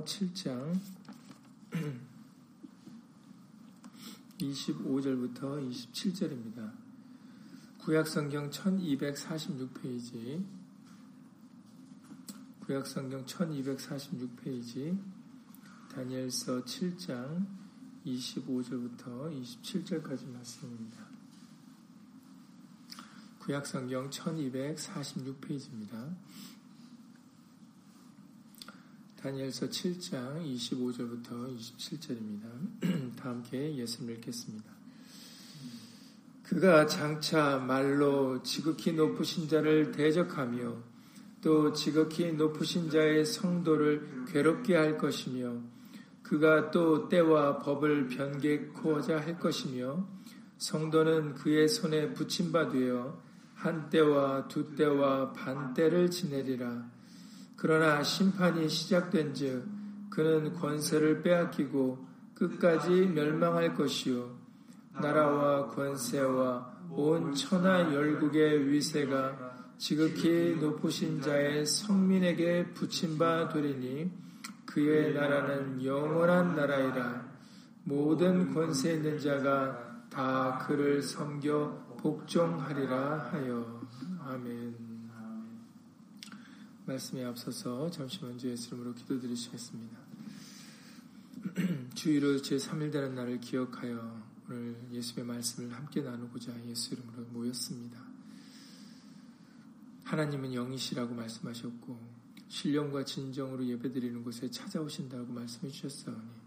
다니엘서 7장 25절부터 27절입니다. 구약성경 1246페이지 구약성경 1246페이지 다니엘서 7장 25절부터 27절까지 말씀입니다. 구약성경 1246페이지입니다. 다니엘서 7장 25절부터 27절입니다. 다 함께 예수를 읽겠습니다. 그가 장차 말로 지극히 높으신 자를 대적하며 또 지극히 높으신 자의 성도를 괴롭게 할 것이며 그가 또 때와 법을 변개코자 할 것이며 성도는 그의 손에 붙임바 되어 한 때와 두 때와 반 때를 지내리라. 그러나 심판이 시작된 즉 그는 권세를 빼앗기고 끝까지 멸망할 것이요. 나라와 권세와 온 천하 열국의 위세가 지극히 높으신 자의 성민에게 붙임 바 되리니 그의 나라는 영원한 나라이라. 모든 권세 있는 자가 다 그를 섬겨 복종하리라 하여. 아멘. 말씀에 앞서서 잠시 먼저 예수 이름으로 기도드리시겠습니다. 주일로 제3일 되는 날을 기억하여 오늘 예수의 말씀을 함께 나누고자 예수 이름으로 모였습니다. 하나님은 영이시라고 말씀하셨고 신령과 진정으로 예배드리는 곳에 찾아오신다고 말씀해 주셨사오니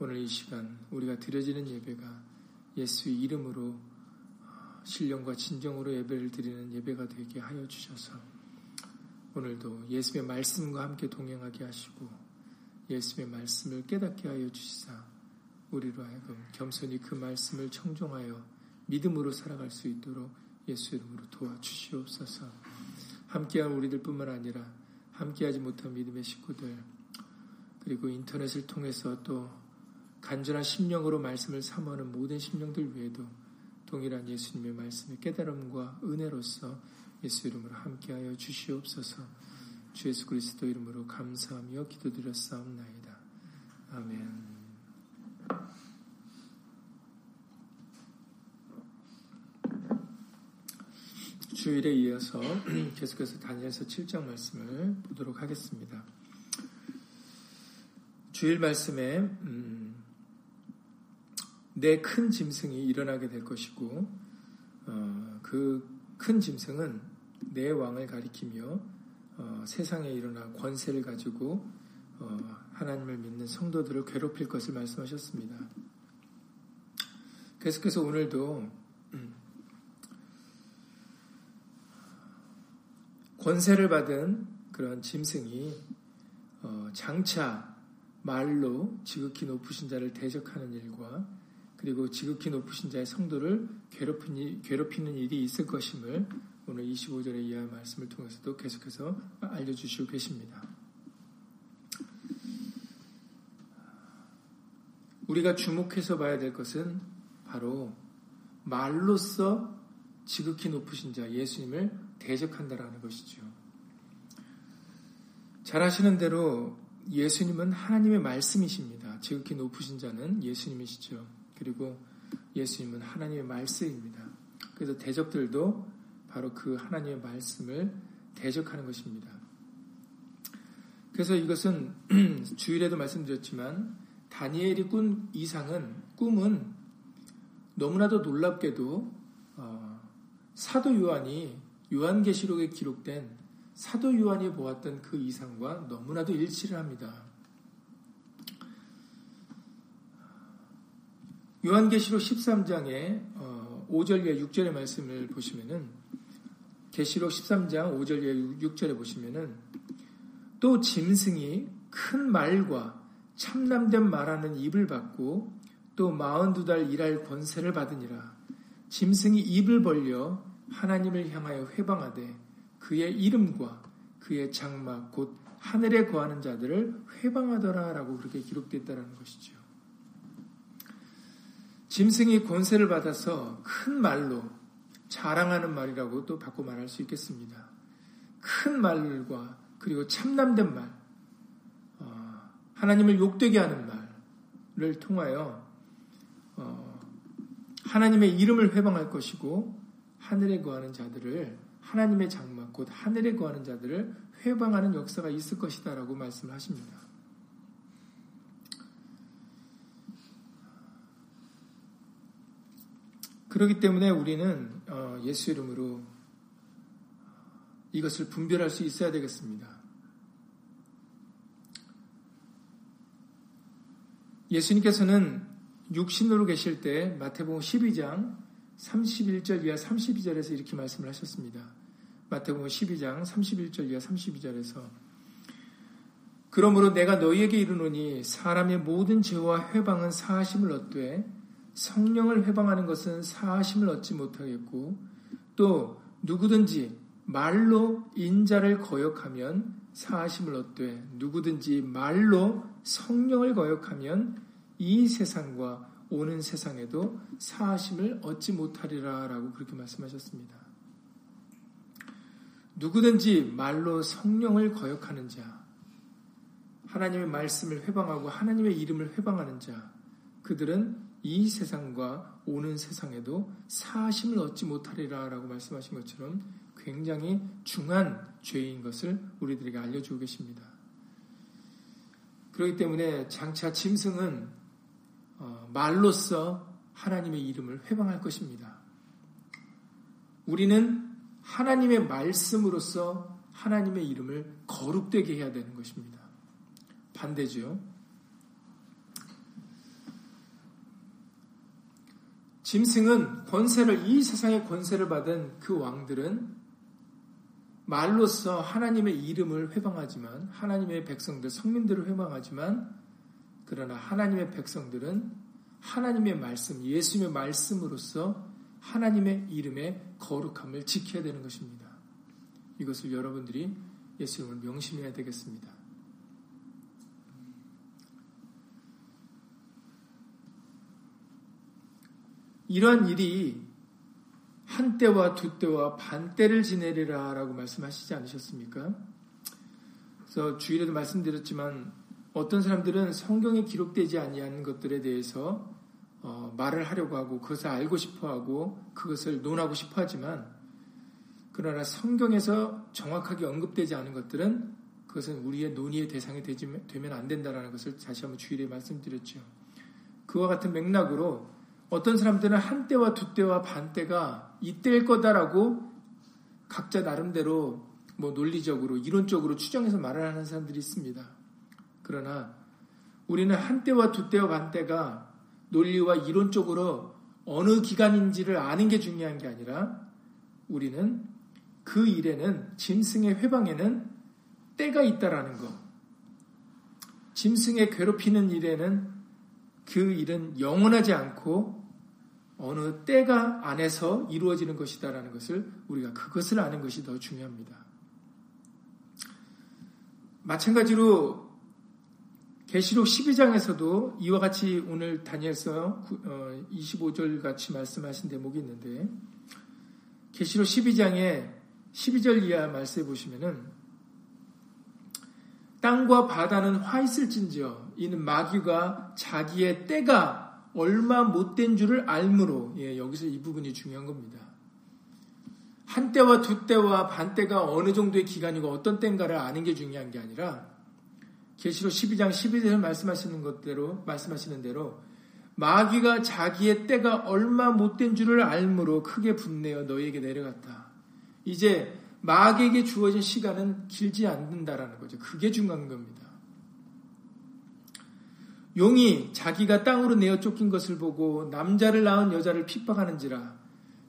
오늘 이 시간 우리가 드려지는 예배가 예수의 이름으로 신령과 진정으로 예배를 드리는 예배가 되게 하여 주셔서 오늘도 예수의 말씀과 함께 동행하게 하시고 예수의 말씀을 깨닫게 하여 주시사 우리로 하여금 겸손히 그 말씀을 청종하여 믿음으로 살아갈 수 있도록 예수 이름으로 도와주시옵소서. 함께한 우리들뿐만 아니라 함께하지 못한 믿음의 식구들 그리고 인터넷을 통해서 또 간절한 심령으로 말씀을 사모하는 모든 심령들 외에도 동일한 예수님의 말씀의 깨달음과 은혜로서 예수 이름으로 함께하여 주시옵소서. 주 예수 그리스도 이름으로 감사하며 기도드렸사옵나이다. 아멘. 주일에 이어서 계속해서 다니엘서 7장 말씀을 보도록 하겠습니다. 주일 말씀에 음, 내큰 짐승이 일어나게 될 것이고 어, 그 큰 짐승은 내 왕을 가리키며 어, 세상에 일어나 권세를 가지고 어, 하나님을 믿는 성도들을 괴롭힐 것을 말씀하셨습니다. 계속해서 오늘도 음, 권세를 받은 그런 짐승이 어, 장차 말로 지극히 높으신 자를 대적하는 일과 그리고 지극히 높으신 자의 성도를 괴롭히는, 일이 있을 것임을 오늘 25절의 이하 말씀을 통해서도 계속해서 알려주시고 계십니다. 우리가 주목해서 봐야 될 것은 바로 말로써 지극히 높으신 자 예수님을 대적한다라는 것이죠. 잘 아시는 대로 예수님은 하나님의 말씀이십니다. 지극히 높으신 자는 예수님이시죠. 그리고 예수님은 하나님의 말씀입니다. 그래서 대적들도 바로 그 하나님의 말씀을 대적하는 것입니다. 그래서 이것은 주일에도 말씀드렸지만 다니엘이 꾼 이상은 꿈은 너무나도 놀랍게도 어, 사도 요한이 요한계시록에 기록된 사도 요한이 보았던 그 이상과 너무나도 일치를 합니다. 요한계시록 13장의 5절과 6절의 말씀을 보시면은 계시록 13장 5절과 6절에 보시면은 또 짐승이 큰 말과 참남된 말하는 입을 받고 또 42달 일할 권세를 받으니라. 짐승이 입을 벌려 하나님을 향하여 회방하되 그의 이름과 그의 장막 곧 하늘에 거하는 자들을 회방하더라라고 그렇게 기록됐다라는 것이죠. 짐승이 권세를 받아서 큰 말로 자랑하는 말이라고 또 바꿔 말할 수 있겠습니다. 큰 말과 그리고 참남된 말, 어, 하나님을 욕되게 하는 말을 통하여 어, 하나님의 이름을 회방할 것이고 하늘에 거하는 자들을 하나님의 장막 곧 하늘에 거하는 자들을 회방하는 역사가 있을 것이다라고 말씀하십니다. 그렇기 때문에 우리는 어, 예수 이름으로 이것을 분별할 수 있어야 되겠습니다. 예수님께서는 육신으로 계실 때 마태복음 12장 31절 이하 32절에서 이렇게 말씀을 하셨습니다. 마태복음 12장 31절 이하 32절에서 그러므로 내가 너희에게 이르노니 사람의 모든 죄와 회방은 사하심을 얻되 성령을 회방하는 것은 사하심을 얻지 못하겠고 또 누구든지 말로 인자를 거역하면 사하심을 얻되 누구든지 말로 성령을 거역하면 이 세상과 오는 세상에도 사하심을 얻지 못하리라 라고 그렇게 말씀하셨습니다. 누구든지 말로 성령을 거역하는 자, 하나님의 말씀을 회방하고 하나님의 이름을 회방하는 자, 그들은 이 세상과 오는 세상에도 사하심을 얻지 못하리라 라고 말씀하신 것처럼 굉장히 중한 죄인 것을 우리들에게 알려주고 계십니다. 그렇기 때문에 장차 짐승은 어, 말로써 하나님의 이름을 회방할 것입니다. 우리는 하나님의 말씀으로써 하나님의 이름을 거룩되게 해야 되는 것입니다. 반대죠. 짐승은 권세를 이 세상의 권세를 받은 그 왕들은 말로써 하나님의 이름을 회방하지만 하나님의 백성들 성민들을 회방하지만 그러나 하나님의 백성들은 하나님의 말씀 예수님의 말씀으로써 하나님의 이름의 거룩함을 지켜야 되는 것입니다. 이것을 여러분들이 예수님을 명심해야 되겠습니다. 이러한 일이 한 때와 두 때와 반 때를 지내리라 라고 말씀하시지 않으셨습니까? 그래서 주일에도 말씀드렸지만 어떤 사람들은 성경에 기록되지 아니한 것들에 대해서 어, 말을 하려고 하고 그것을 알고 싶어 하고 그것을 논하고 싶어 하지만 그러나 성경에서 정확하게 언급되지 않은 것들은 그것은 우리의 논의의 대상이 되지, 되면 안 된다라는 것을 다시 한번 주일에 말씀드렸죠. 그와 같은 맥락으로 어떤 사람들은 한때와 두때와 반때가 이때일 거다라고 각자 나름대로 뭐 논리적으로 이론적으로 추정해서 말을 하는 사람들이 있습니다. 그러나 우리는 한때와 두때와 반때가 논리와 이론적으로 어느 기간인지를 아는 게 중요한 게 아니라 우리는 그 일에는 짐승의 회방에는 때가 있다라는 것. 짐승의 괴롭히는 일에는 그 일은 영원하지 않고 어느 때가 안에서 이루어지는 것이다라는 것을 우리가 그것을 아는 것이 더 중요합니다. 마찬가지로 계시록 12장에서도 이와 같이 오늘 다니엘서 25절 어, 같이 말씀하신 대목이 있는데 계시록 12장에 12절 이하 말씀해 보시면은 땅과 바다는 화 있을진지어 이는 마귀가 자기의 때가 얼마 못된 줄을 알므로 예, 여기서 이 부분이 중요한 겁니다. 한 때와 두 때와 반 때가 어느 정도의 기간이고 어떤 때인가를 아는 게 중요한 게 아니라 계시록 12장 12절에 말씀하시는 것대로 말씀하시는 대로 마귀가 자기의 때가 얼마 못된 줄을 알므로 크게 분내어 너희에게 내려갔다. 이제 마귀에게 주어진 시간은 길지 않는다라는 거죠. 그게 중요한 겁니다. 용이 자기가 땅으로 내어 쫓긴 것을 보고 남자를 낳은 여자를 핍박하는지라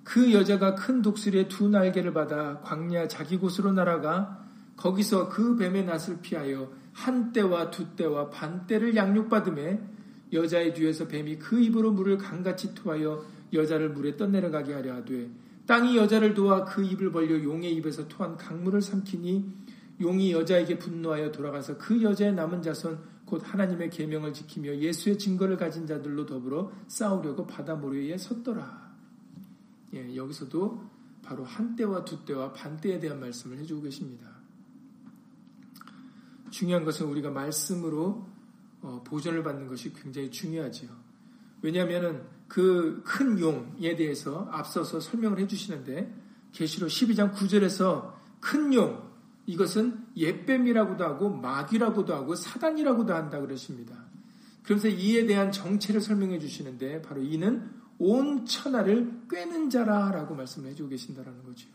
그 여자가 큰 독수리의 두 날개를 받아 광야 자기 곳으로 날아가 거기서 그 뱀의 낯을 피하여 한 때와 두 때와 반 때를 양육받음에 여자의 뒤에서 뱀이 그 입으로 물을 강같이 토하여 여자를 물에 떠내려가게 하려 하되 땅이 여자를 도와 그 입을 벌려 용의 입에서 토한 강물을 삼키니 용이 여자에게 분노하여 돌아가서 그 여자의 남은 자손 곧 하나님의 계명을 지키며 예수의 증거를 가진 자들로 더불어 싸우려고 바다 모래에 섰더라. 예, 여기서도 바로 한때와 두때와 반때에 대한 말씀을 해주고 계십니다. 중요한 것은 우리가 말씀으로 어, 보존을 받는 것이 굉장히 중요하지요. 왜냐하면 그큰 용에 대해서 앞서서 설명을 해주시는데 계시록 12장 9절에서 큰 용, 이것은 옛뱀이라고도 하고 마귀라고도 하고 사단이라고도 한다 그러십니다. 그러면서 이에 대한 정체를 설명해 주시는데 바로 이는 온 천하를 꿰는 자라라고 말씀을 해주고 계신다라는 거죠.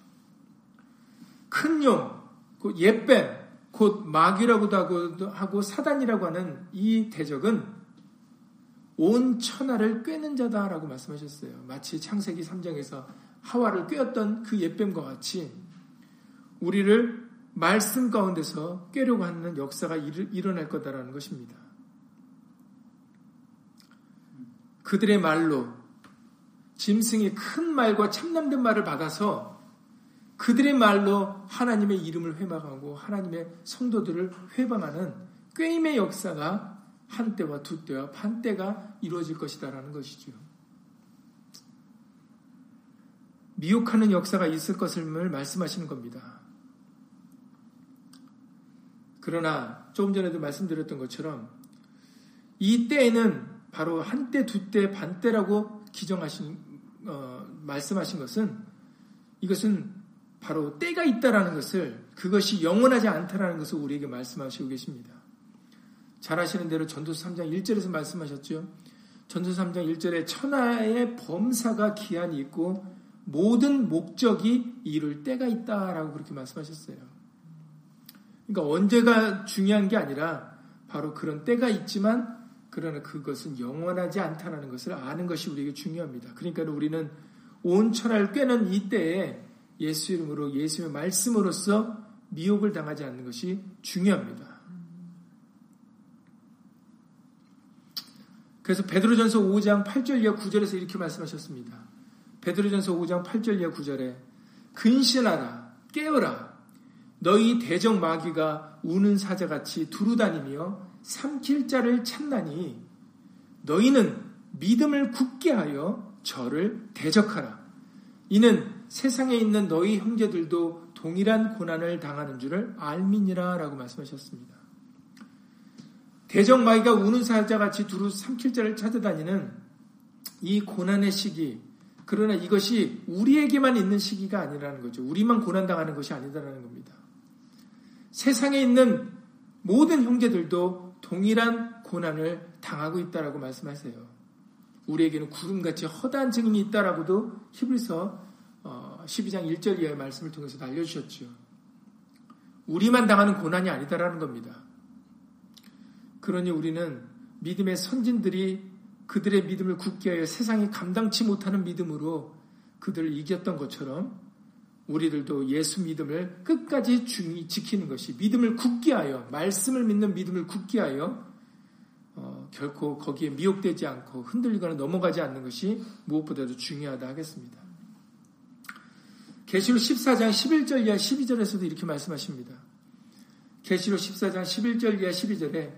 큰 용, 그 옛뱀, 곧 마귀라고도 하고 사단이라고 하는 이 대적은 온 천하를 꿰는 자다라고 말씀하셨어요. 마치 창세기 3장에서 하와를 꿰었던 그 옛뱀과 같이 우리를 말씀 가운데서 꿰려고 하는 역사가 일어날 거다라는 것입니다. 그들의 말로 짐승이 큰 말과 참남된 말을 받아서 그들의 말로 하나님의 이름을 회방하고 하나님의 성도들을 회방하는 꾀임의 역사가 한때와 두때와 반때가 이루어질 것이다라는 것이죠. 미혹하는 역사가 있을 것을 말씀하시는 겁니다. 그러나 조금 전에도 말씀드렸던 것처럼 이 때에는 바로 한때, 두때, 반때라고 기정하신 어, 말씀하신 것은 이것은 바로 때가 있다라는 것을 그것이 영원하지 않다라는 것을 우리에게 말씀하시고 계십니다. 잘 아시는 대로 전도서 3장 1절에서 말씀하셨죠. 전도서 3장 1절에 천하의 범사가 기한이 있고 모든 목적이 이룰 때가 있다라고 그렇게 말씀하셨어요. 그러니까 언제가 중요한 게 아니라 바로 그런 때가 있지만 그러나 그것은 영원하지 않다는 것을 아는 것이 우리에게 중요합니다. 그러니까 우리는 온 천하를 꿰는 이 때에 예수 이름으로 예수의 말씀으로써 미혹을 당하지 않는 것이 중요합니다. 그래서 베드로전서 5장 8절 이하 9절에서 이렇게 말씀하셨습니다. 베드로전서 5장 8절 이하 9절에 근신하라 깨어라 너희 대적 마귀가 우는 사자같이 두루다니며 삼킬 자를 찾나니 너희는 믿음을 굳게 하여 저를 대적하라. 이는 세상에 있는 너희 형제들도 동일한 고난을 당하는 줄을 알미니라 라고 말씀하셨습니다. 대적 마귀가 우는 사자같이 두루 삼킬 자를 찾아다니는 이 고난의 시기, 그러나 이것이 우리에게만 있는 시기가 아니라는 거죠. 우리만 고난당하는 것이 아니다라는 겁니다. 세상에 있는 모든 형제들도 동일한 고난을 당하고 있다라고 말씀하세요. 우리에게는 구름같이 허다한 증인이 있다라고도 히브리서 12장 어, 1절 이하의 말씀을 통해서 알려주셨죠. 우리만 당하는 고난이 아니다라는 겁니다. 그러니 우리는 믿음의 선진들이 그들의 믿음을 굳게 하여 세상이 감당치 못하는 믿음으로 그들을 이겼던 것처럼 우리들도 예수 믿음을 끝까지 지키는 것이 믿음을 굳게 하여 말씀을 믿는 믿음을 굳게 하여 어, 결코 거기에 미혹되지 않고 흔들리거나 넘어가지 않는 것이 무엇보다도 중요하다 하겠습니다. 계시록 14장 11절 이하 12절에서도 이렇게 말씀하십니다. 계시록 14장 11절 이하 12절에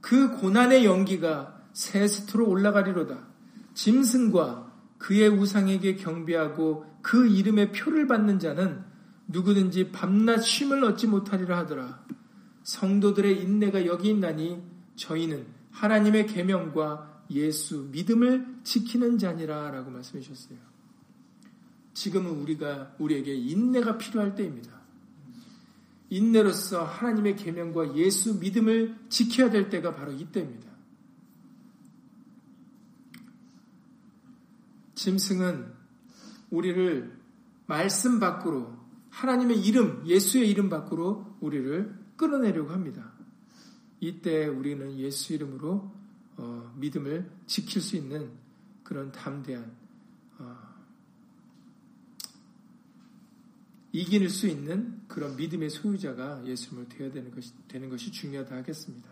그 고난의 연기가 세스트로 올라가리로다. 짐승과 그의 우상에게 경배하고 그 이름의 표를 받는 자는 누구든지 밤낮 쉼을 얻지 못하리라 하더라. 성도들의 인내가 여기 있나니 저희는 하나님의 계명과 예수 믿음을 지키는 자니라라고 말씀해 주셨어요. 지금은 우리가 우리에게 인내가 필요할 때입니다. 인내로서 하나님의 계명과 예수 믿음을 지켜야 될 때가 바로 이때입니다. 짐승은 우리를 말씀 밖으로 하나님의 이름, 예수의 이름 밖으로 우리를 끌어내려고 합니다. 이때 우리는 예수 이름으로 어, 믿음을 지킬 수 있는 그런 담대한 어, 이길 수 있는 그런 믿음의 소유자가 예수님을 되어야 되는 것이, 되는 것이 중요하다 하겠습니다.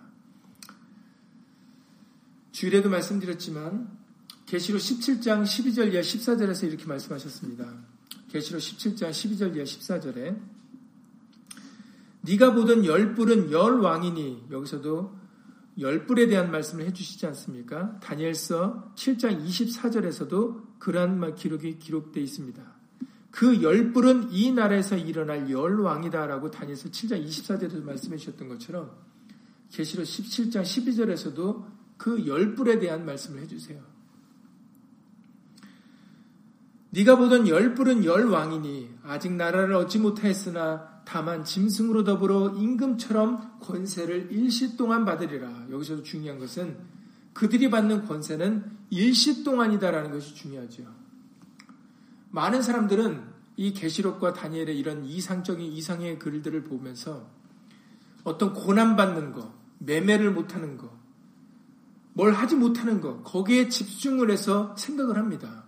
주일에도 말씀드렸지만 계시록 17장 12절 이하 14절에서 이렇게 말씀하셨습니다. 계시록 17장 12절 이하 14절에 네가 보던 열불은 열 왕이니 여기서도 열불에 대한 말씀을 해주시지 않습니까? 다니엘서 7장 24절에서도 그러한 말 기록이 기록되어 있습니다. 그 열불은 이 나라에서 일어날 열 왕이다라고 다니엘서 7장 24절에서 말씀해 주셨던 것처럼 계시록 17장 12절에서도 그 열불에 대한 말씀을 해주세요. 네가 보던 열불은 열왕이니 아직 나라를 얻지 못하였으나 다만 짐승으로 더불어 임금처럼 권세를 일시 동안 받으리라. 여기서도 중요한 것은 그들이 받는 권세는 일시 동안이다라는 것이 중요하죠. 많은 사람들은 이 계시록과 다니엘의 이런 이상적인 이상의 글들을 보면서 어떤 고난 받는 거, 매매를 못하는 거, 뭘 하지 못하는 것, 거기에 집중을 해서 생각을 합니다.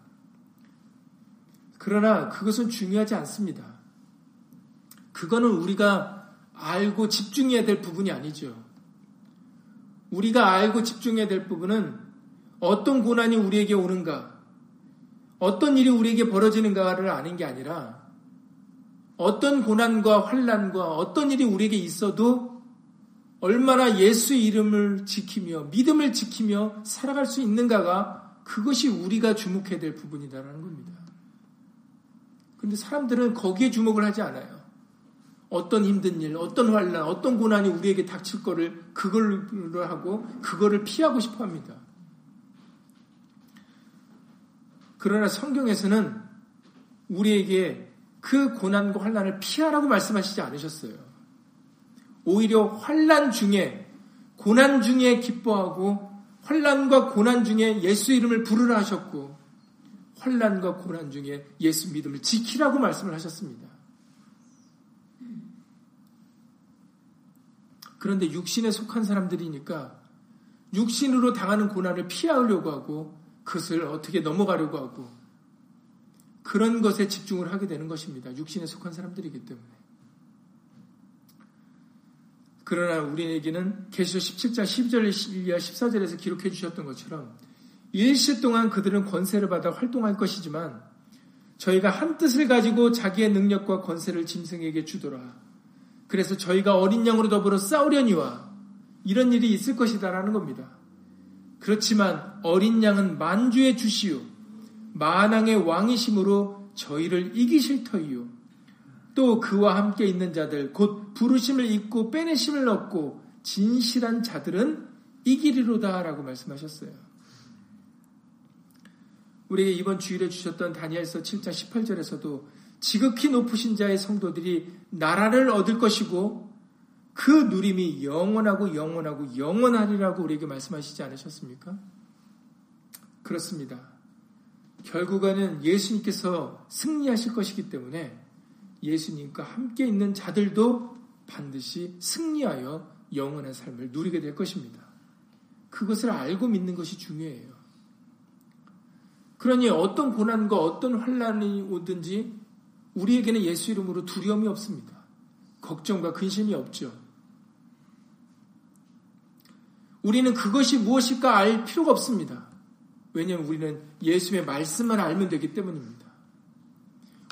그러나 그것은 중요하지 않습니다. 그거는 우리가 알고 집중해야 될 부분이 아니죠. 우리가 알고 집중해야 될 부분은 어떤 고난이 우리에게 오는가, 어떤 일이 우리에게 벌어지는가를 아는 게 아니라 어떤 고난과 환란과 어떤 일이 우리에게 있어도 얼마나 예수 이름을 지키며 믿음을 지키며 살아갈 수 있는가가 그것이 우리가 주목해야 될 부분이다라는 겁니다. 그런데 사람들은 거기에 주목을 하지 않아요. 어떤 힘든 일, 어떤 환란, 어떤 고난이 우리에게 닥칠 거를 그걸로 하고 그거를 피하고 싶어 합니다. 그러나 성경에서는 우리에게 그 고난과 환란을 피하라고 말씀하시지 않으셨어요. 오히려 환란 중에 고난 중에 기뻐하고 환란과 고난 중에 예수 이름을 부르라 하셨고 환란과 고난 중에 예수 믿음을 지키라고 말씀을 하셨습니다. 그런데 육신에 속한 사람들이니까 육신으로 당하는 고난을 피하려고 하고 그것을 어떻게 넘어가려고 하고 그런 것에 집중을 하게 되는 것입니다. 육신에 속한 사람들이기 때문에. 그러나 우리에게는 계시록 17장 12절 이하 14절에서 기록해 주셨던 것처럼 일시 동안 그들은 권세를 받아 활동할 것이지만 저희가 한 뜻을 가지고 자기의 능력과 권세를 짐승에게 주더라. 그래서 저희가 어린 양으로 더불어 싸우려니와 이런 일이 있을 것이다라는 겁니다. 그렇지만 어린 양은 만주의 주시요 만왕의 왕이심으로 저희를 이기실 터이요 또 그와 함께 있는 자들 곧 부르심을 잊고 빼내심을 얻고 진실한 자들은 이기리로다라고 말씀하셨어요. 우리에게 이번 주일에 주셨던 다니엘서 7장 18절에서도 지극히 높으신 자의 성도들이 나라를 얻을 것이고 그 누림이 영원하고 영원하고 영원하리라고 우리에게 말씀하시지 않으셨습니까? 그렇습니다. 결국에는 예수님께서 승리하실 것이기 때문에 예수님과 함께 있는 자들도 반드시 승리하여 영원한 삶을 누리게 될 것입니다. 그것을 알고 믿는 것이 중요해요. 그러니 어떤 고난과 어떤 환란이 오든지 우리에게는 예수 이름으로 두려움이 없습니다. 걱정과 근심이 없죠. 우리는 그것이 무엇일까 알 필요가 없습니다. 왜냐하면 우리는 예수의 말씀만 알면 되기 때문입니다.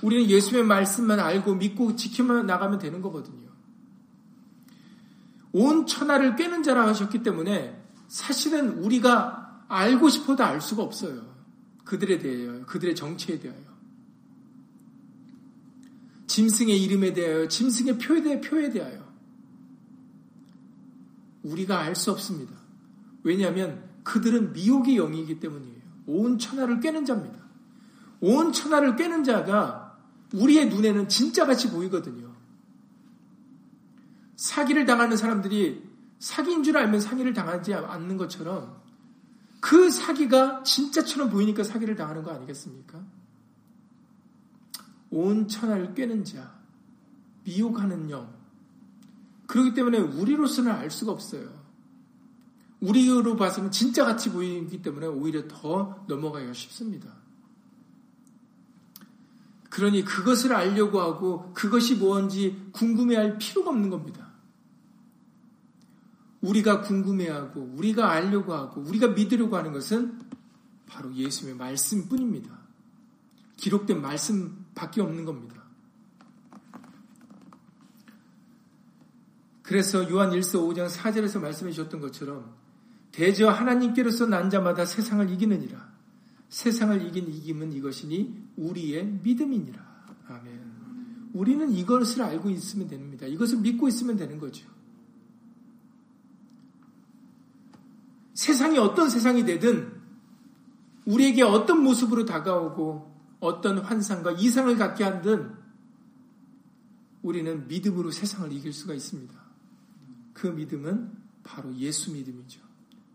우리는 예수의 말씀만 알고 믿고 지키며 나가면 되는 거거든요. 온 천하를 깨는 자라 하셨기 때문에 사실은 우리가 알고 싶어도 알 수가 없어요. 그들에 대하여, 그들의 정체에 대하여. 짐승의 이름에 대하여, 짐승의 표에 대하여, 표에 대하여. 우리가 알 수 없습니다. 왜냐하면 그들은 미혹의 영이기 때문이에요. 온 천하를 깨는 자입니다. 온 천하를 깨는 자가 우리의 눈에는 진짜같이 보이거든요. 사기를 당하는 사람들이 사기인 줄 알면 사기를 당하지 않는 것처럼 그 사기가 진짜처럼 보이니까 사기를 당하는 거 아니겠습니까? 온 천하를 꿰는 자, 미혹하는 영. 그렇기 때문에 우리로서는 알 수가 없어요. 우리로 봐서는 진짜 같이 보이기 때문에 오히려 더 넘어가기가 쉽습니다. 그러니 그것을 알려고 하고 그것이 뭔지 궁금해할 필요가 없는 겁니다. 우리가 궁금해하고 우리가 알려고 하고 우리가 믿으려고 하는 것은 바로 예수의 말씀뿐입니다. 기록된 말씀밖에 없는 겁니다. 그래서 요한 1서 5장 4절에서 말씀해 주셨던 것처럼 대저 하나님께로서 난 자마다 세상을 이기느니라. 세상을 이긴 이김은 이것이니 우리의 믿음이니라. 아멘. 우리는 이것을 알고 있으면 됩니다. 이것을 믿고 있으면 되는 거죠. 세상이 어떤 세상이 되든 우리에게 어떤 모습으로 다가오고 어떤 환상과 이상을 갖게 한든 우리는 믿음으로 세상을 이길 수가 있습니다. 그 믿음은 바로 예수 믿음이죠.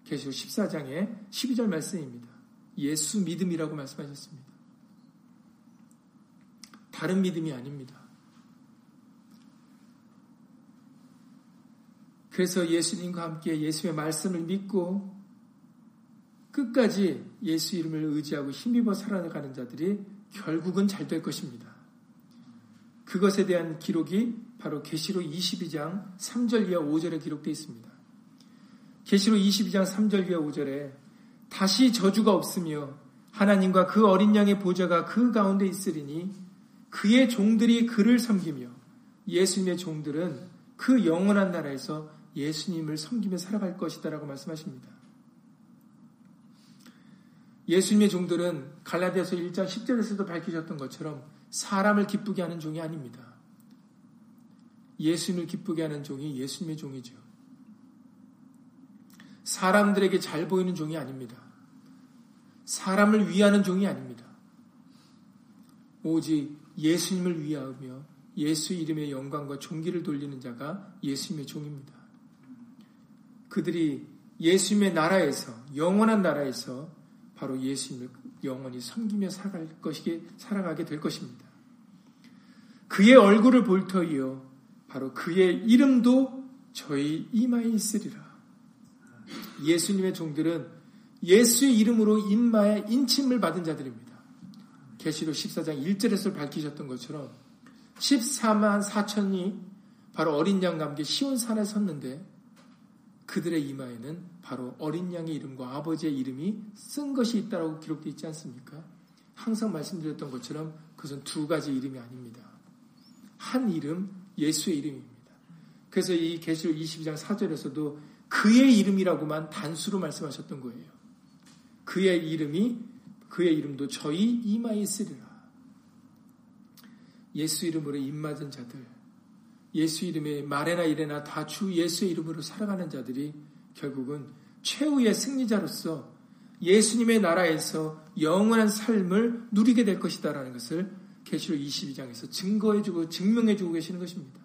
계시록 14장의 12절 말씀입니다. 예수 믿음이라고 말씀하셨습니다. 다른 믿음이 아닙니다. 그래서 예수님과 함께 예수의 말씀을 믿고 끝까지 예수 이름을 의지하고 힘입어 살아가는 자들이 결국은 잘 될 것입니다. 그것에 대한 기록이 바로 계시록 22장 3절 이하 5절에 기록되어 있습니다. 계시록 22장 3절 이하 5절에 다시 저주가 없으며 하나님과 그 어린 양의 보좌가 그 가운데 있으리니 그의 종들이 그를 섬기며 예수님의 종들은 그 영원한 나라에서 예수님을 섬기며 살아갈 것이다라고 말씀하십니다. 예수님의 종들은 갈라디아서 1장 10절에서도 밝히셨던 것처럼 사람을 기쁘게 하는 종이 아닙니다. 예수님을 기쁘게 하는 종이 예수님의 종이죠. 사람들에게 잘 보이는 종이 아닙니다. 사람을 위하는 종이 아닙니다. 오직 예수님을 위하며 예수 이름의 영광과 존귀를 돌리는 자가 예수님의 종입니다. 그들이 예수님의 나라에서 영원한 나라에서 바로 예수님을 영원히 섬기며 살아갈 것이게 살아가게 될 것입니다. 그의 얼굴을 볼 터이요 바로 그의 이름도 저희 이마에 있으리라. 예수님의 종들은 예수의 이름으로 인마에 인침을 받은 자들입니다. 계시록 14장 1절에서 밝히셨던 것처럼 14만 4천이 바로 어린 양과 함께 시온산에 섰는데 그들의 이마에는 바로 어린 양의 이름과 아버지의 이름이 쓴 것이 있다라고 기록되어 있지 않습니까? 항상 말씀드렸던 것처럼 그것은 두 가지 이름이 아닙니다. 한 이름, 예수의 이름입니다. 그래서 이 계시록 22장 4절에서도 그의 이름이라고만 단수로 말씀하셨던 거예요. 그의 이름이 그의 이름도 저희 이마에 있으리라. 예수 이름으로 입맞은 자들, 예수 이름에 말에나 이래나 다 주 예수의 이름으로 살아가는 자들이 결국은 최후의 승리자로서 예수님의 나라에서 영원한 삶을 누리게 될 것이다라는 것을 계시록 22장에서 증거해주고 증명해주고 계시는 것입니다.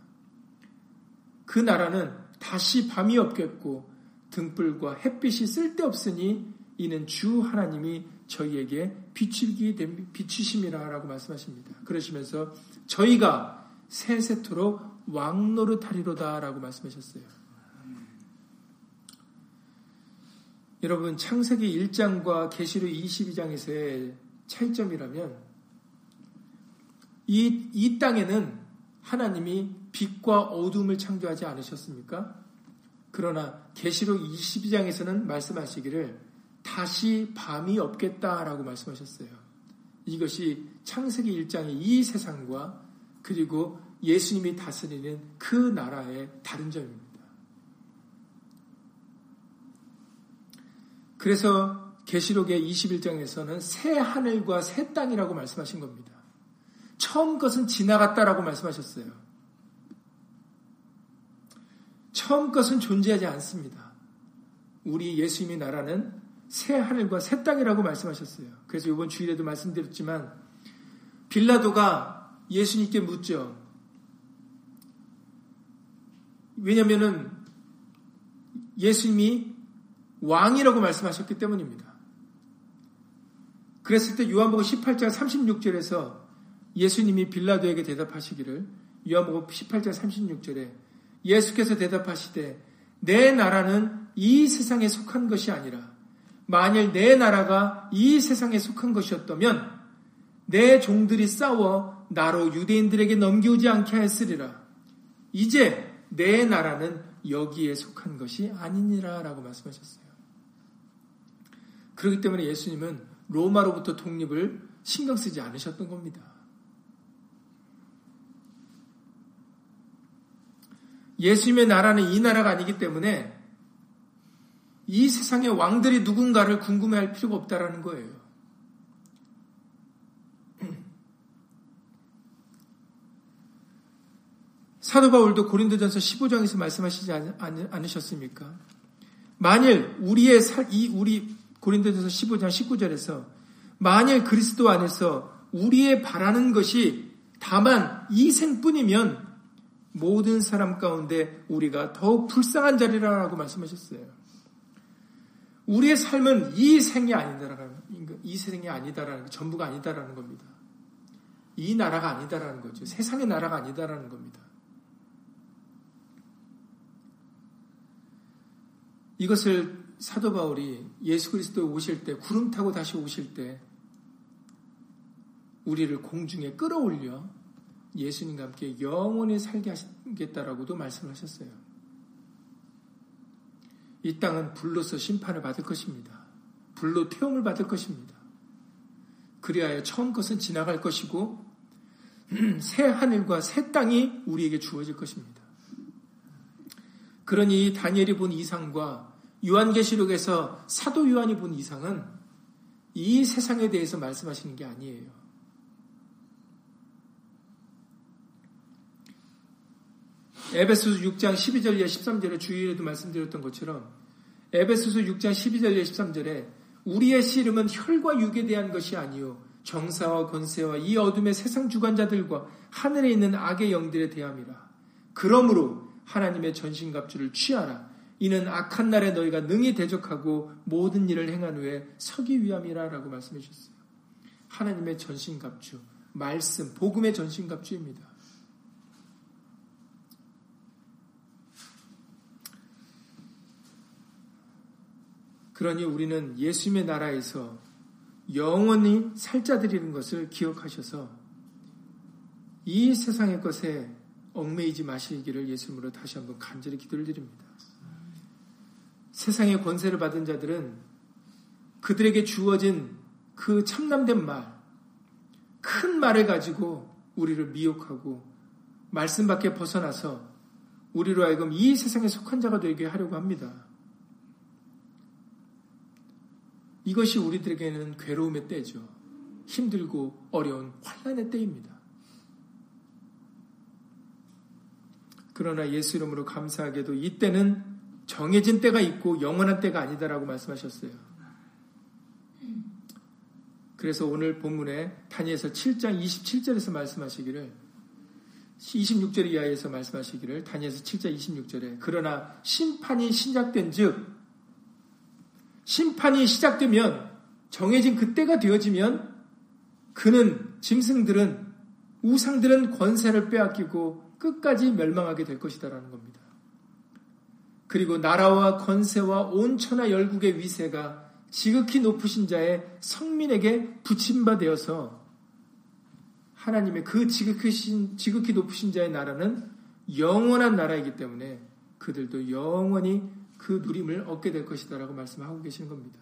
그 나라는 다시 밤이 없겠고 등불과 햇빛이 쓸데없으니 이는 주 하나님이 저희에게 비추기 비추심이라라고 말씀하십니다. 그러시면서 저희가 세세토록 왕노릇하리로다라고 말씀하셨어요. 여러분 창세기 1장과 계시록 22장에서의 차이점이라면 이, 이 땅에는 하나님이 빛과 어둠을 창조하지 않으셨습니까? 그러나 계시록 22장에서는 말씀하시기를 다시 밤이 없겠다라고 말씀하셨어요. 이것이 창세기 1장의 이 세상과 그리고 예수님이 다스리는 그 나라의 다른 점입니다. 그래서 계시록의 21장에서는 새 하늘과 새 땅이라고 말씀하신 겁니다. 처음 것은 지나갔다라고 말씀하셨어요. 처음 것은 존재하지 않습니다. 우리 예수님의 나라는 새 하늘과 새 땅이라고 말씀하셨어요. 그래서 이번 주일에도 말씀드렸지만 빌라도가 예수님께 묻죠. 왜냐면은 예수님이 왕이라고 말씀하셨기 때문입니다. 그랬을 때 요한복음 18장 36절에서 예수님이 빌라도에게 대답하시기를 요한복음 18장 36절에 예수께서 대답하시되 내 나라는 이 세상에 속한 것이 아니라 만일 내 나라가 이 세상에 속한 것이었다면 내 종들이 싸워 나로 유대인들에게 넘기오지 않게 했으리라. 이제 내 나라는 여기에 속한 것이 아니니라 라고 말씀하셨어요. 그렇기 때문에 예수님은 로마로부터 독립을 신경 쓰지 않으셨던 겁니다. 예수님의 나라는 이 나라가 아니기 때문에 이 세상의 왕들이 누군가를 궁금해할 필요가 없다라는 거예요. 사도 바울도 고린도전서 15장에서 말씀하시지 않으셨습니까? 만일 우리의 살, 이 우리 고린도전서 15장 19절에서 만일 그리스도 안에서 우리의 바라는 것이 다만 이 생뿐이면 모든 사람 가운데 우리가 더욱 불쌍한 자리라고 말씀하셨어요. 우리의 삶은 이 생이 아니다라는 이 생이 아니다라는 전부가 아니다라는 겁니다. 이 나라가 아니다라는 거죠. 세상의 나라가 아니다라는 겁니다. 이것을 사도 바울이 예수 그리스도 오실 때 구름 타고 다시 오실 때 우리를 공중에 끌어올려 예수님과 함께 영원히 살게 하겠다라고도 말씀하셨어요. 이 땅은 불로서 심판을 받을 것입니다. 불로 태움을 받을 것입니다. 그리하여 처음 것은 지나갈 것이고 새 하늘과 새 땅이 우리에게 주어질 것입니다. 그러니 다니엘이 본 이상과 요한계시록에서 사도 요한이 본 이상은 이 세상에 대해서 말씀하시는 게 아니에요. 에베소서 6장 12절 에 13절에 주일에도 말씀드렸던 것처럼 에베소서 6장 12절 에 13절에 우리의 씨름은 혈과 육에 대한 것이 아니요 정사와 권세와 이 어둠의 세상 주관자들과 하늘에 있는 악의 영들에 대함이라. 그러므로 하나님의 전신갑주를 취하라. 이는 악한 날에 너희가 능히 대적하고 모든 일을 행한 후에 서기 위함이라 라고 말씀해 주셨어요. 하나님의 전신갑주, 말씀, 복음의 전신갑주입니다. 그러니 우리는 예수님의 나라에서 영원히 살자들이는 것을 기억하셔서 이 세상의 것에 얽매이지 마시기를 예수님으로 다시 한번 간절히 기도를 드립니다. 세상의 권세를 받은 자들은 그들에게 주어진 그 참남된 말, 큰 말을 가지고 우리를 미혹하고 말씀 밖에 벗어나서 우리로 하여금 이 세상에 속한 자가 되게 하려고 합니다. 이것이 우리들에게는 괴로움의 때죠. 힘들고 어려운 환란의 때입니다. 그러나 예수 이름으로 감사하게도 이때는 정해진 때가 있고 영원한 때가 아니다라고 말씀하셨어요. 그래서 오늘 본문에 다니엘서 7장 27절에서 말씀하시기를 26절 이하에서 말씀하시기를 다니엘서 7장 26절에 그러나 심판이 시작된즉 심판이 시작되면 정해진 그때가 되어지면 그는 짐승들은 우상들은 권세를 빼앗기고 끝까지 멸망하게 될 것이다라는 겁니다. 그리고 나라와 권세와 온 천하 열국의 위세가 지극히 높으신 자의 성민에게 붙임바 되어서 하나님의 그 지극히, 지극히 높으신 자의 나라는 영원한 나라이기 때문에 그들도 영원히 그 누림을 얻게 될 것이다라고 말씀하고 계시는 겁니다.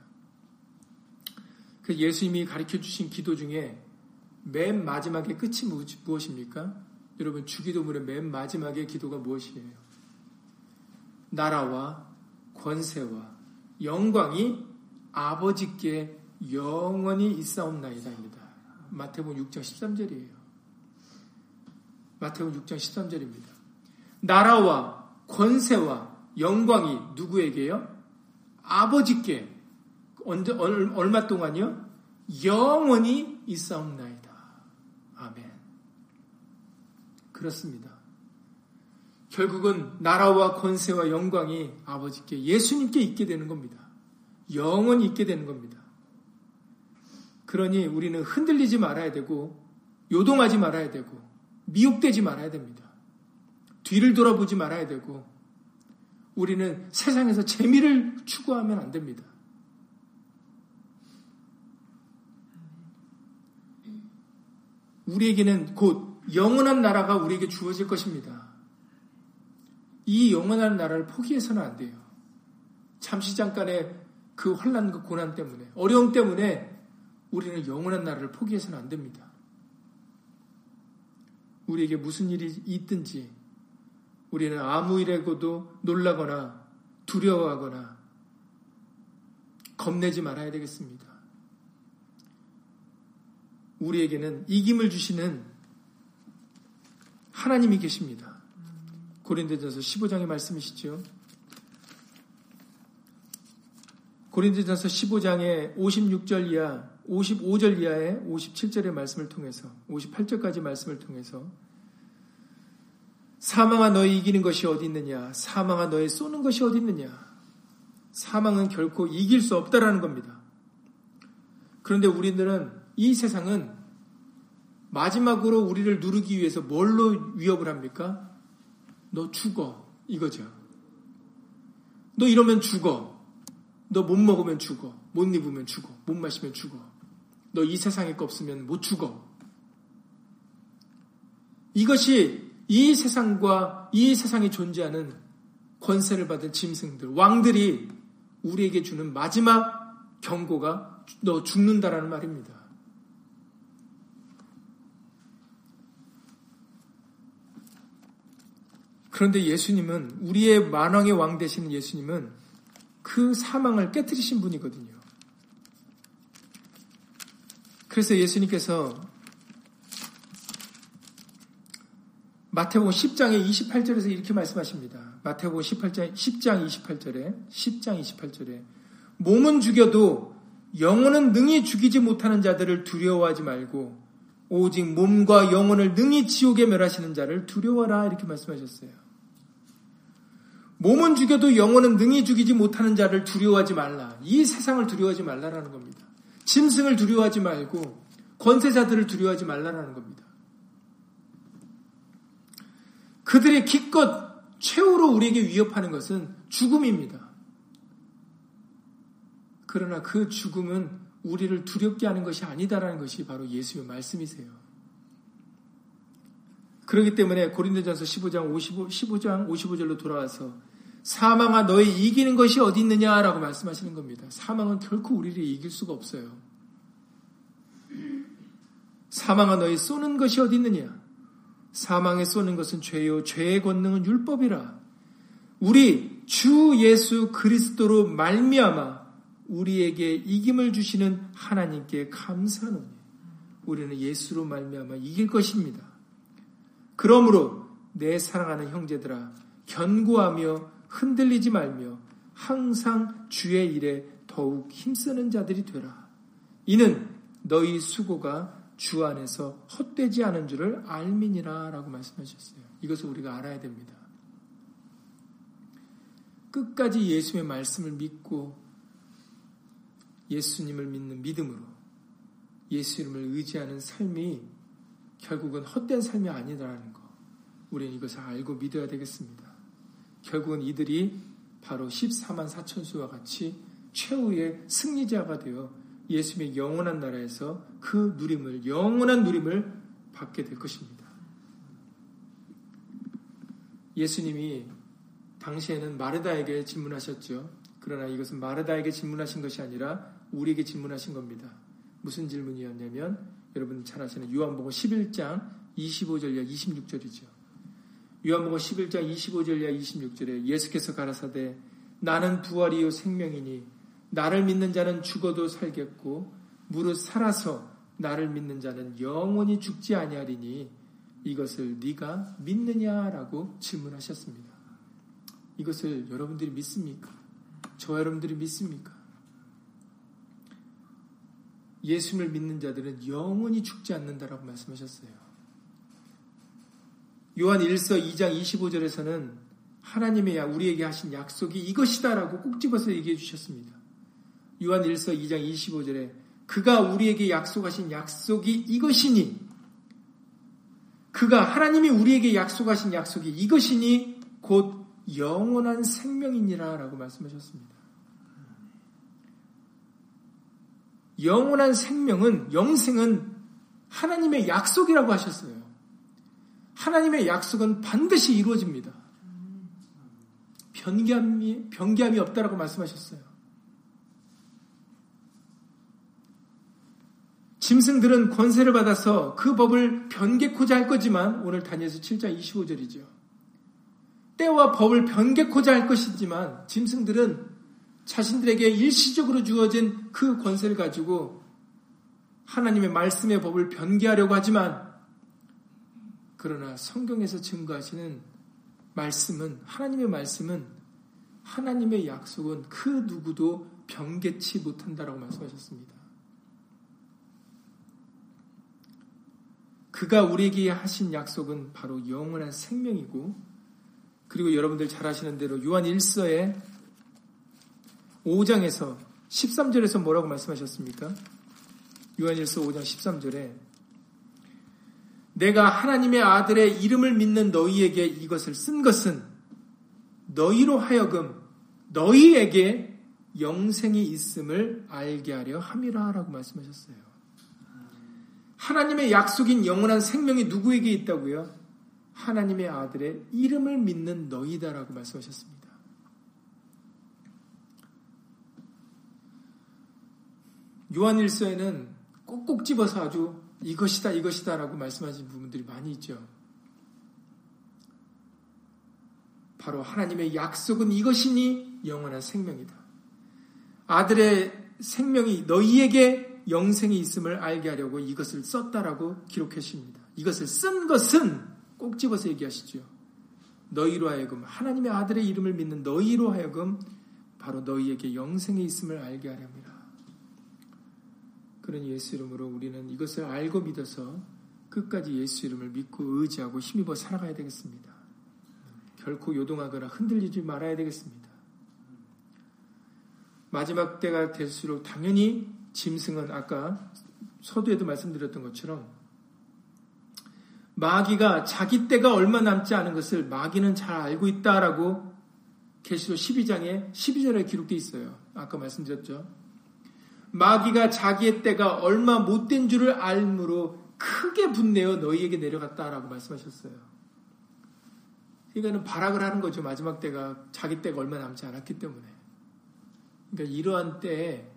그 예수님이 가르쳐 주신 기도 중에 맨 마지막에 끝이 무엇입니까? 여러분 주기도문의 맨 마지막의 기도가 무엇이에요? 나라와 권세와 영광이 아버지께 영원히 있사옵나이다입니다. 마태복음 6장 13절이에요. 마태복음 6장 13절입니다. 나라와 권세와 영광이 누구에게요? 아버지께 언제 얼마 동안요? 영원히 있사옵나이다. 아멘. 그렇습니다. 결국은 나라와 권세와 영광이 아버지께 예수님께 있게 되는 겁니다. 영원히 있게 되는 겁니다. 그러니 우리는 흔들리지 말아야 되고 요동하지 말아야 되고 미혹되지 말아야 됩니다. 뒤를 돌아보지 말아야 되고 우리는 세상에서 재미를 추구하면 안 됩니다. 우리에게는 곧 영원한 나라가 우리에게 주어질 것입니다. 이 영원한 나라를 포기해서는 안 돼요. 잠시 잠깐의 그 혼란과 그 고난 때문에, 어려움 때문에 우리는 영원한 나라를 포기해서는 안 됩니다. 우리에게 무슨 일이 있든지 우리는 아무 일에고도 놀라거나 두려워하거나 겁내지 말아야 되겠습니다. 우리에게는 이김을 주시는 하나님이 계십니다. 고린도전서 15장의 말씀이시죠. 고린도전서 15장의 56절 이하, 55절 이하의 57절의 말씀을 통해서 58절까지 말씀을 통해서 사망아 너희 이기는 것이 어디 있느냐? 사망아 너희 쏘는 것이 어디 있느냐? 사망은 결코 이길 수 없다라는 겁니다. 그런데 우리들은 이 세상은 마지막으로 우리를 누르기 위해서 뭘로 위협을 합니까? 너 죽어. 이거죠. 너 이러면 죽어. 너 못 먹으면 죽어. 못 입으면 죽어. 못 마시면 죽어. 너 이 세상에 거 없으면 못 죽어. 이것이 이 세상과 이 세상에 존재하는 권세를 받은 짐승들, 왕들이 우리에게 주는 마지막 경고가 너 죽는다라는 말입니다. 그런데 예수님은 우리의 만왕의 왕 되시는 예수님은 그 사망을 깨뜨리신 분이거든요. 그래서 예수님께서 마태복음 10장의 28절에서 이렇게 말씀하십니다. 마태복음 18장 10장 28절에 10장 28절에 몸은 죽여도 영혼은 능히 죽이지 못하는 자들을 두려워하지 말고 오직 몸과 영혼을 능히 지옥에 멸하시는 자를 두려워라 이렇게 말씀하셨어요. 몸은 죽여도 영혼은 능히 죽이지 못하는 자를 두려워하지 말라. 이 세상을 두려워하지 말라라는 겁니다. 짐승을 두려워하지 말고 권세자들을 두려워하지 말라라는 겁니다. 그들의 기껏 최후로 우리에게 위협하는 것은 죽음입니다. 그러나 그 죽음은 우리를 두렵게 하는 것이 아니다라는 것이 바로 예수의 말씀이세요. 그렇기 때문에 고린도전서 15장 55, 15장 55절로 돌아와서 사망아 너희 이기는 것이 어디 있느냐라고 말씀하시는 겁니다. 사망은 결코 우리를 이길 수가 없어요. 사망아 너희 쏘는 것이 어디 있느냐? 사망에 쏘는 것은 죄요 죄의 권능은 율법이라. 우리 주 예수 그리스도로 말미암아 우리에게 이김을 주시는 하나님께 감사하노니 우리는 예수로 말미암아 이길 것입니다. 그러므로 내 사랑하는 형제들아 견고하며 흔들리지 말며 항상 주의 일에 더욱 힘쓰는 자들이 되라. 이는 너희 수고가 주 안에서 헛되지 않은 줄을 알미니라 라고 말씀하셨어요. 이것을 우리가 알아야 됩니다. 끝까지 예수의 말씀을 믿고 예수님을 믿는 믿음으로 예수 이름을 의지하는 삶이 결국은 헛된 삶이 아니라는 거. 우리는 이것을 알고 믿어야 되겠습니다. 결국은 이들이 바로 14만 4천수와 같이 최후의 승리자가 되어 예수님의 영원한 나라에서 그 누림을, 영원한 누림을 받게 될 것입니다. 예수님이 당시에는 마르다에게 질문하셨죠. 그러나 이것은 마르다에게 질문하신 것이 아니라 우리에게 질문하신 겁니다. 무슨 질문이었냐면 여러분 잘 아시는 요한복음 11장 25절과 26절이죠. 요한복음 11장 25절이야 26절에 예수께서 가라사대 나는 부활이요 생명이니 나를 믿는 자는 죽어도 살겠고 무릇 살아서 나를 믿는 자는 영원히 죽지 아니하리니 이것을 네가 믿느냐라고 질문하셨습니다. 이것을 여러분들이 믿습니까? 저 여러분들이 믿습니까? 예수를 믿는 자들은 영원히 죽지 않는다라고 말씀하셨어요. 요한 1서 2장 25절에서는 하나님의 우리에게 하신 약속이 이것이다라고 꼭 집어서 얘기해 주셨습니다. 요한 1서 2장 25절에 그가 우리에게 약속하신 약속이 이것이니 그가 하나님이 우리에게 약속하신 약속이 이것이니 곧 영원한 생명이니라 라고 말씀하셨습니다. 영원한 생명은 영생은 하나님의 약속이라고 하셨어요. 하나님의 약속은 반드시 이루어집니다. 변기함이, 변기함이 없다라고 말씀하셨어요. 짐승들은 권세를 받아서 그 법을 변개코자 할 거지만 오늘 다니엘서 7장 25절이죠. 때와 법을 변개코자 할 것이지만 짐승들은 자신들에게 일시적으로 주어진 그 권세를 가지고 하나님의 말씀의 법을 변개하려고 하지만 그러나 성경에서 증거하시는 말씀은 하나님의 말씀은 하나님의 약속은 그 누구도 변개치 못한다라고 말씀하셨습니다. 그가 우리에게 하신 약속은 바로 영원한 생명이고 그리고 여러분들 잘 아시는 대로 요한 1서의 5장에서 13절에서 뭐라고 말씀하셨습니까? 요한 1서 5장 13절에 내가 하나님의 아들의 이름을 믿는 너희에게 이것을 쓴 것은 너희로 하여금 너희에게 영생이 있음을 알게 하려 함이라 라고 말씀하셨어요. 하나님의 약속인 영원한 생명이 누구에게 있다고요? 하나님의 아들의 이름을 믿는 너희다라고 말씀하셨습니다. 요한일서에는 꼭꼭 집어서 아주 이것이다 이것이다 라고 말씀하신 부분들이 많이 있죠. 바로 하나님의 약속은 이것이니 영원한 생명이다. 아들의 생명이 너희에게 영생이 있음을 알게 하려고 이것을 썼다라고 기록하십니다. 이것을 쓴 것은 꼭 집어서 얘기하시죠. 너희로 하여금 하나님의 아들의 이름을 믿는 너희로 하여금 바로 너희에게 영생이 있음을 알게 하렵니다. 그런 예수 이름으로 우리는 이것을 알고 믿어서 끝까지 예수 이름을 믿고 의지하고 힘입어 살아가야 되겠습니다. 결코 요동하거나 흔들리지 말아야 되겠습니다. 마지막 때가 될수록 당연히 짐승은 아까 서두에도 말씀드렸던 것처럼 마귀가 자기 때가 얼마 남지 않은 것을 마귀는 잘 알고 있다라고 계시록 12장에 12절에 기록되어 있어요. 아까 말씀드렸죠. 마귀가 자기의 때가 얼마 못된 줄을 알므로 크게 분내어 너희에게 내려갔다라고 말씀하셨어요. 그러니까는 발악을 하는 거죠. 마지막 때가 자기 때가 얼마 남지 않았기 때문에. 그러니까 이러한 때에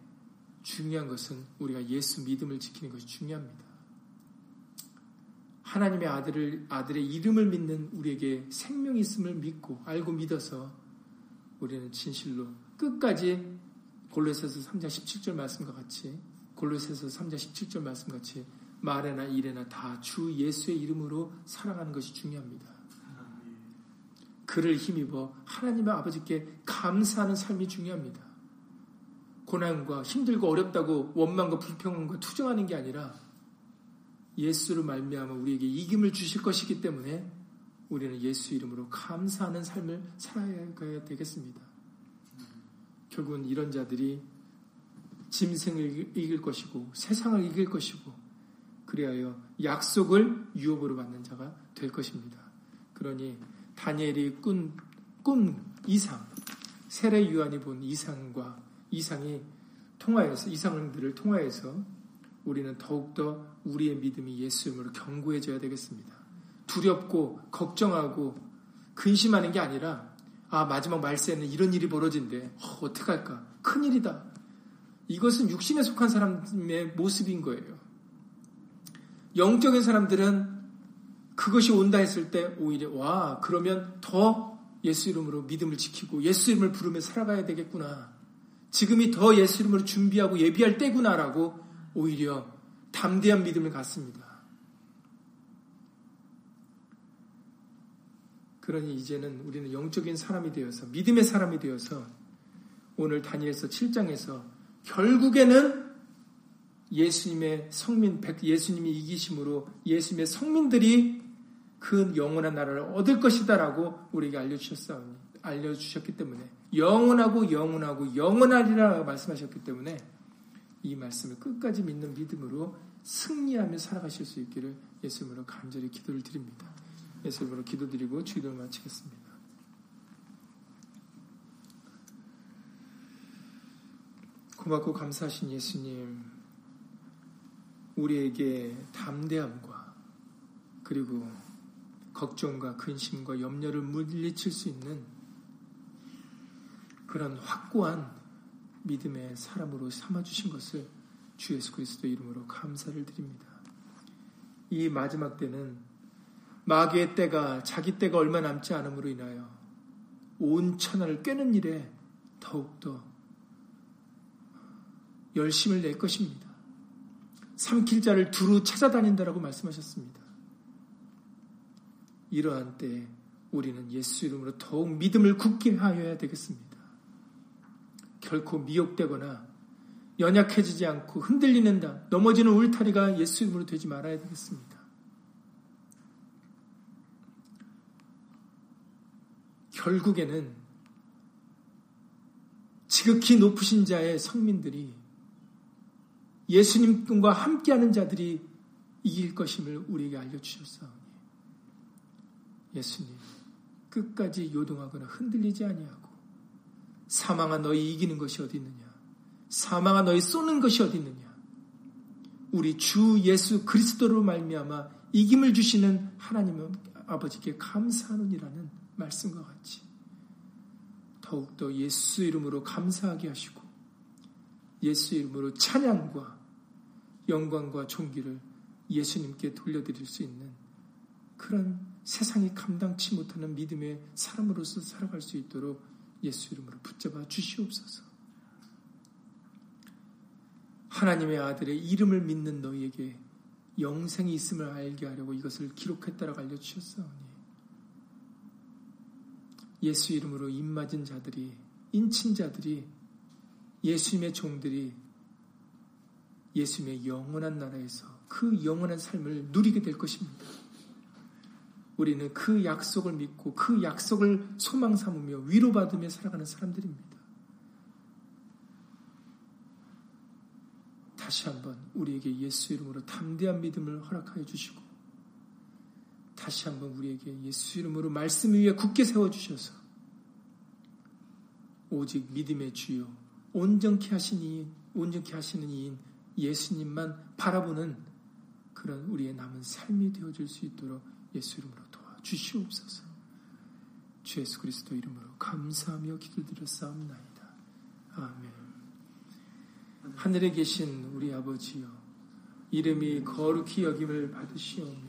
중요한 것은 우리가 예수 믿음을 지키는 것이 중요합니다. 하나님의 아들을 아들의 이름을 믿는 우리에게 생명이 있음을 믿고 알고 믿어서 우리는 진실로 끝까지 골로새서 3장 17절 말씀과 같이 골로새서 3장 17절 말씀 같이 말에나 일에나 다 주 예수의 이름으로 살아가는 것이 중요합니다. 그를 힘입어 하나님의 아버지께 감사하는 삶이 중요합니다. 고난과 힘들고 어렵다고 원망과 불평과 투정하는 게 아니라 예수를 말미암아 우리에게 이김을 주실 것이기 때문에 우리는 예수 이름으로 감사하는 삶을 살아야 되겠습니다. 결국은 이런 자들이 짐승을 이길 것이고 세상을 이길 것이고 그리하여 약속을 유업으로 받는 자가 될 것입니다. 그러니 다니엘이 꾼, 꾼 이상, 세례 유한이 본 이상과 이상이 통하여서 이상들을 통하여서 우리는 더욱더 우리의 믿음이 예수님으로 견고해져야 되겠습니다. 두렵고 걱정하고 근심하는 게 아니라 아, 마지막 말세에는 이런 일이 벌어진대. 어, 어떡할까? 큰일이다. 이것은 육신에 속한 사람의 모습인 거예요. 영적인 사람들은 그것이 온다 했을 때 오히려 와, 그러면 더 예수 이름으로 믿음을 지키고 예수 이름을 부르며 살아가야 되겠구나. 지금이 더 예수 이름으로 준비하고 예비할 때구나라고 오히려 담대한 믿음을 갖습니다. 그러니 이제는 우리는 영적인 사람이 되어서 믿음의 사람이 되어서 오늘 다니엘서 7장에서 결국에는 예수님의 성민, 예수님이 이기심으로 예수님의 성민들이 그 영원한 나라를 얻을 것이다라고 우리에게 알려주셨어 알려주셨기 때문에 영원하고 영원하고 영원하리라 말씀하셨기 때문에 이 말씀을 끝까지 믿는 믿음으로 승리하며 살아가실 수 있기를 예수님으로 간절히 기도를 드립니다. 예수님으로 기도드리고 주기도를 마치겠습니다. 고맙고 감사하신 예수님, 우리에게 담대함과 그리고 걱정과 근심과 염려를 물리칠 수 있는 그런 확고한 믿음의 사람으로 삼아주신 것을 주 예수 그리스도 이름으로 감사를 드립니다. 이 마지막 때는 마귀의 때가 자기 때가 얼마 남지 않음으로 인하여 온 천하를 꿰는 일에 더욱더 열심을 낼 것입니다. 삼킬 자를 두루 찾아다닌다라고 말씀하셨습니다. 이러한 때에 우리는 예수 이름으로 더욱 믿음을 굳게 하여야 되겠습니다. 결코 미혹되거나 연약해지지 않고 흔들리는 다 넘어지는 울타리가 예수 이름으로 되지 말아야 되겠습니다. 결국에는 지극히 높으신 자의 성민들이 예수님과 함께하는 자들이 이길 것임을 우리에게 알려주셨사오니 예수님 끝까지 요동하거나 흔들리지 아니하고 사망아 너희 이기는 것이 어디 있느냐? 사망아 너희 쏘는 것이 어디 있느냐? 우리 주 예수 그리스도로 말미암아 이김을 주시는 하나님은 아버지께 감사하느니라는 말씀과 같이 더욱더 예수 이름으로 감사하게 하시고 예수 이름으로 찬양과 영광과 존귀를 예수님께 돌려드릴 수 있는 그런 세상이 감당치 못하는 믿음의 사람으로서 살아갈 수 있도록 예수 이름으로 붙잡아 주시옵소서. 하나님의 아들의 이름을 믿는 너희에게 영생이 있음을 알게 하려고 이것을 기록했다라고 알려주셨사오니 예수 이름으로 입맞은 자들이 인친 자들이 예수님의 종들이 예수님의 영원한 나라에서 그 영원한 삶을 누리게 될 것입니다. 우리는 그 약속을 믿고 그 약속을 소망 삼으며 위로받으며 살아가는 사람들입니다. 다시 한번 우리에게 예수 이름으로 담대한 믿음을 허락하여 주시고 다시 한번 우리에게 예수 이름으로 말씀 위에 굳게 세워주셔서 오직 믿음의 주요 온전케 하시니 온전케 하시는 이인 예수님만 바라보는 그런 우리의 남은 삶이 되어줄 수 있도록 예수 이름으로 도와주시옵소서. 주 예수 그리스도 이름으로 감사하며 기도드렸사옵나이다. 아멘. 하늘에 계신 우리 아버지여, 이름이 거룩히 여김을 받으시오며,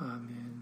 아멘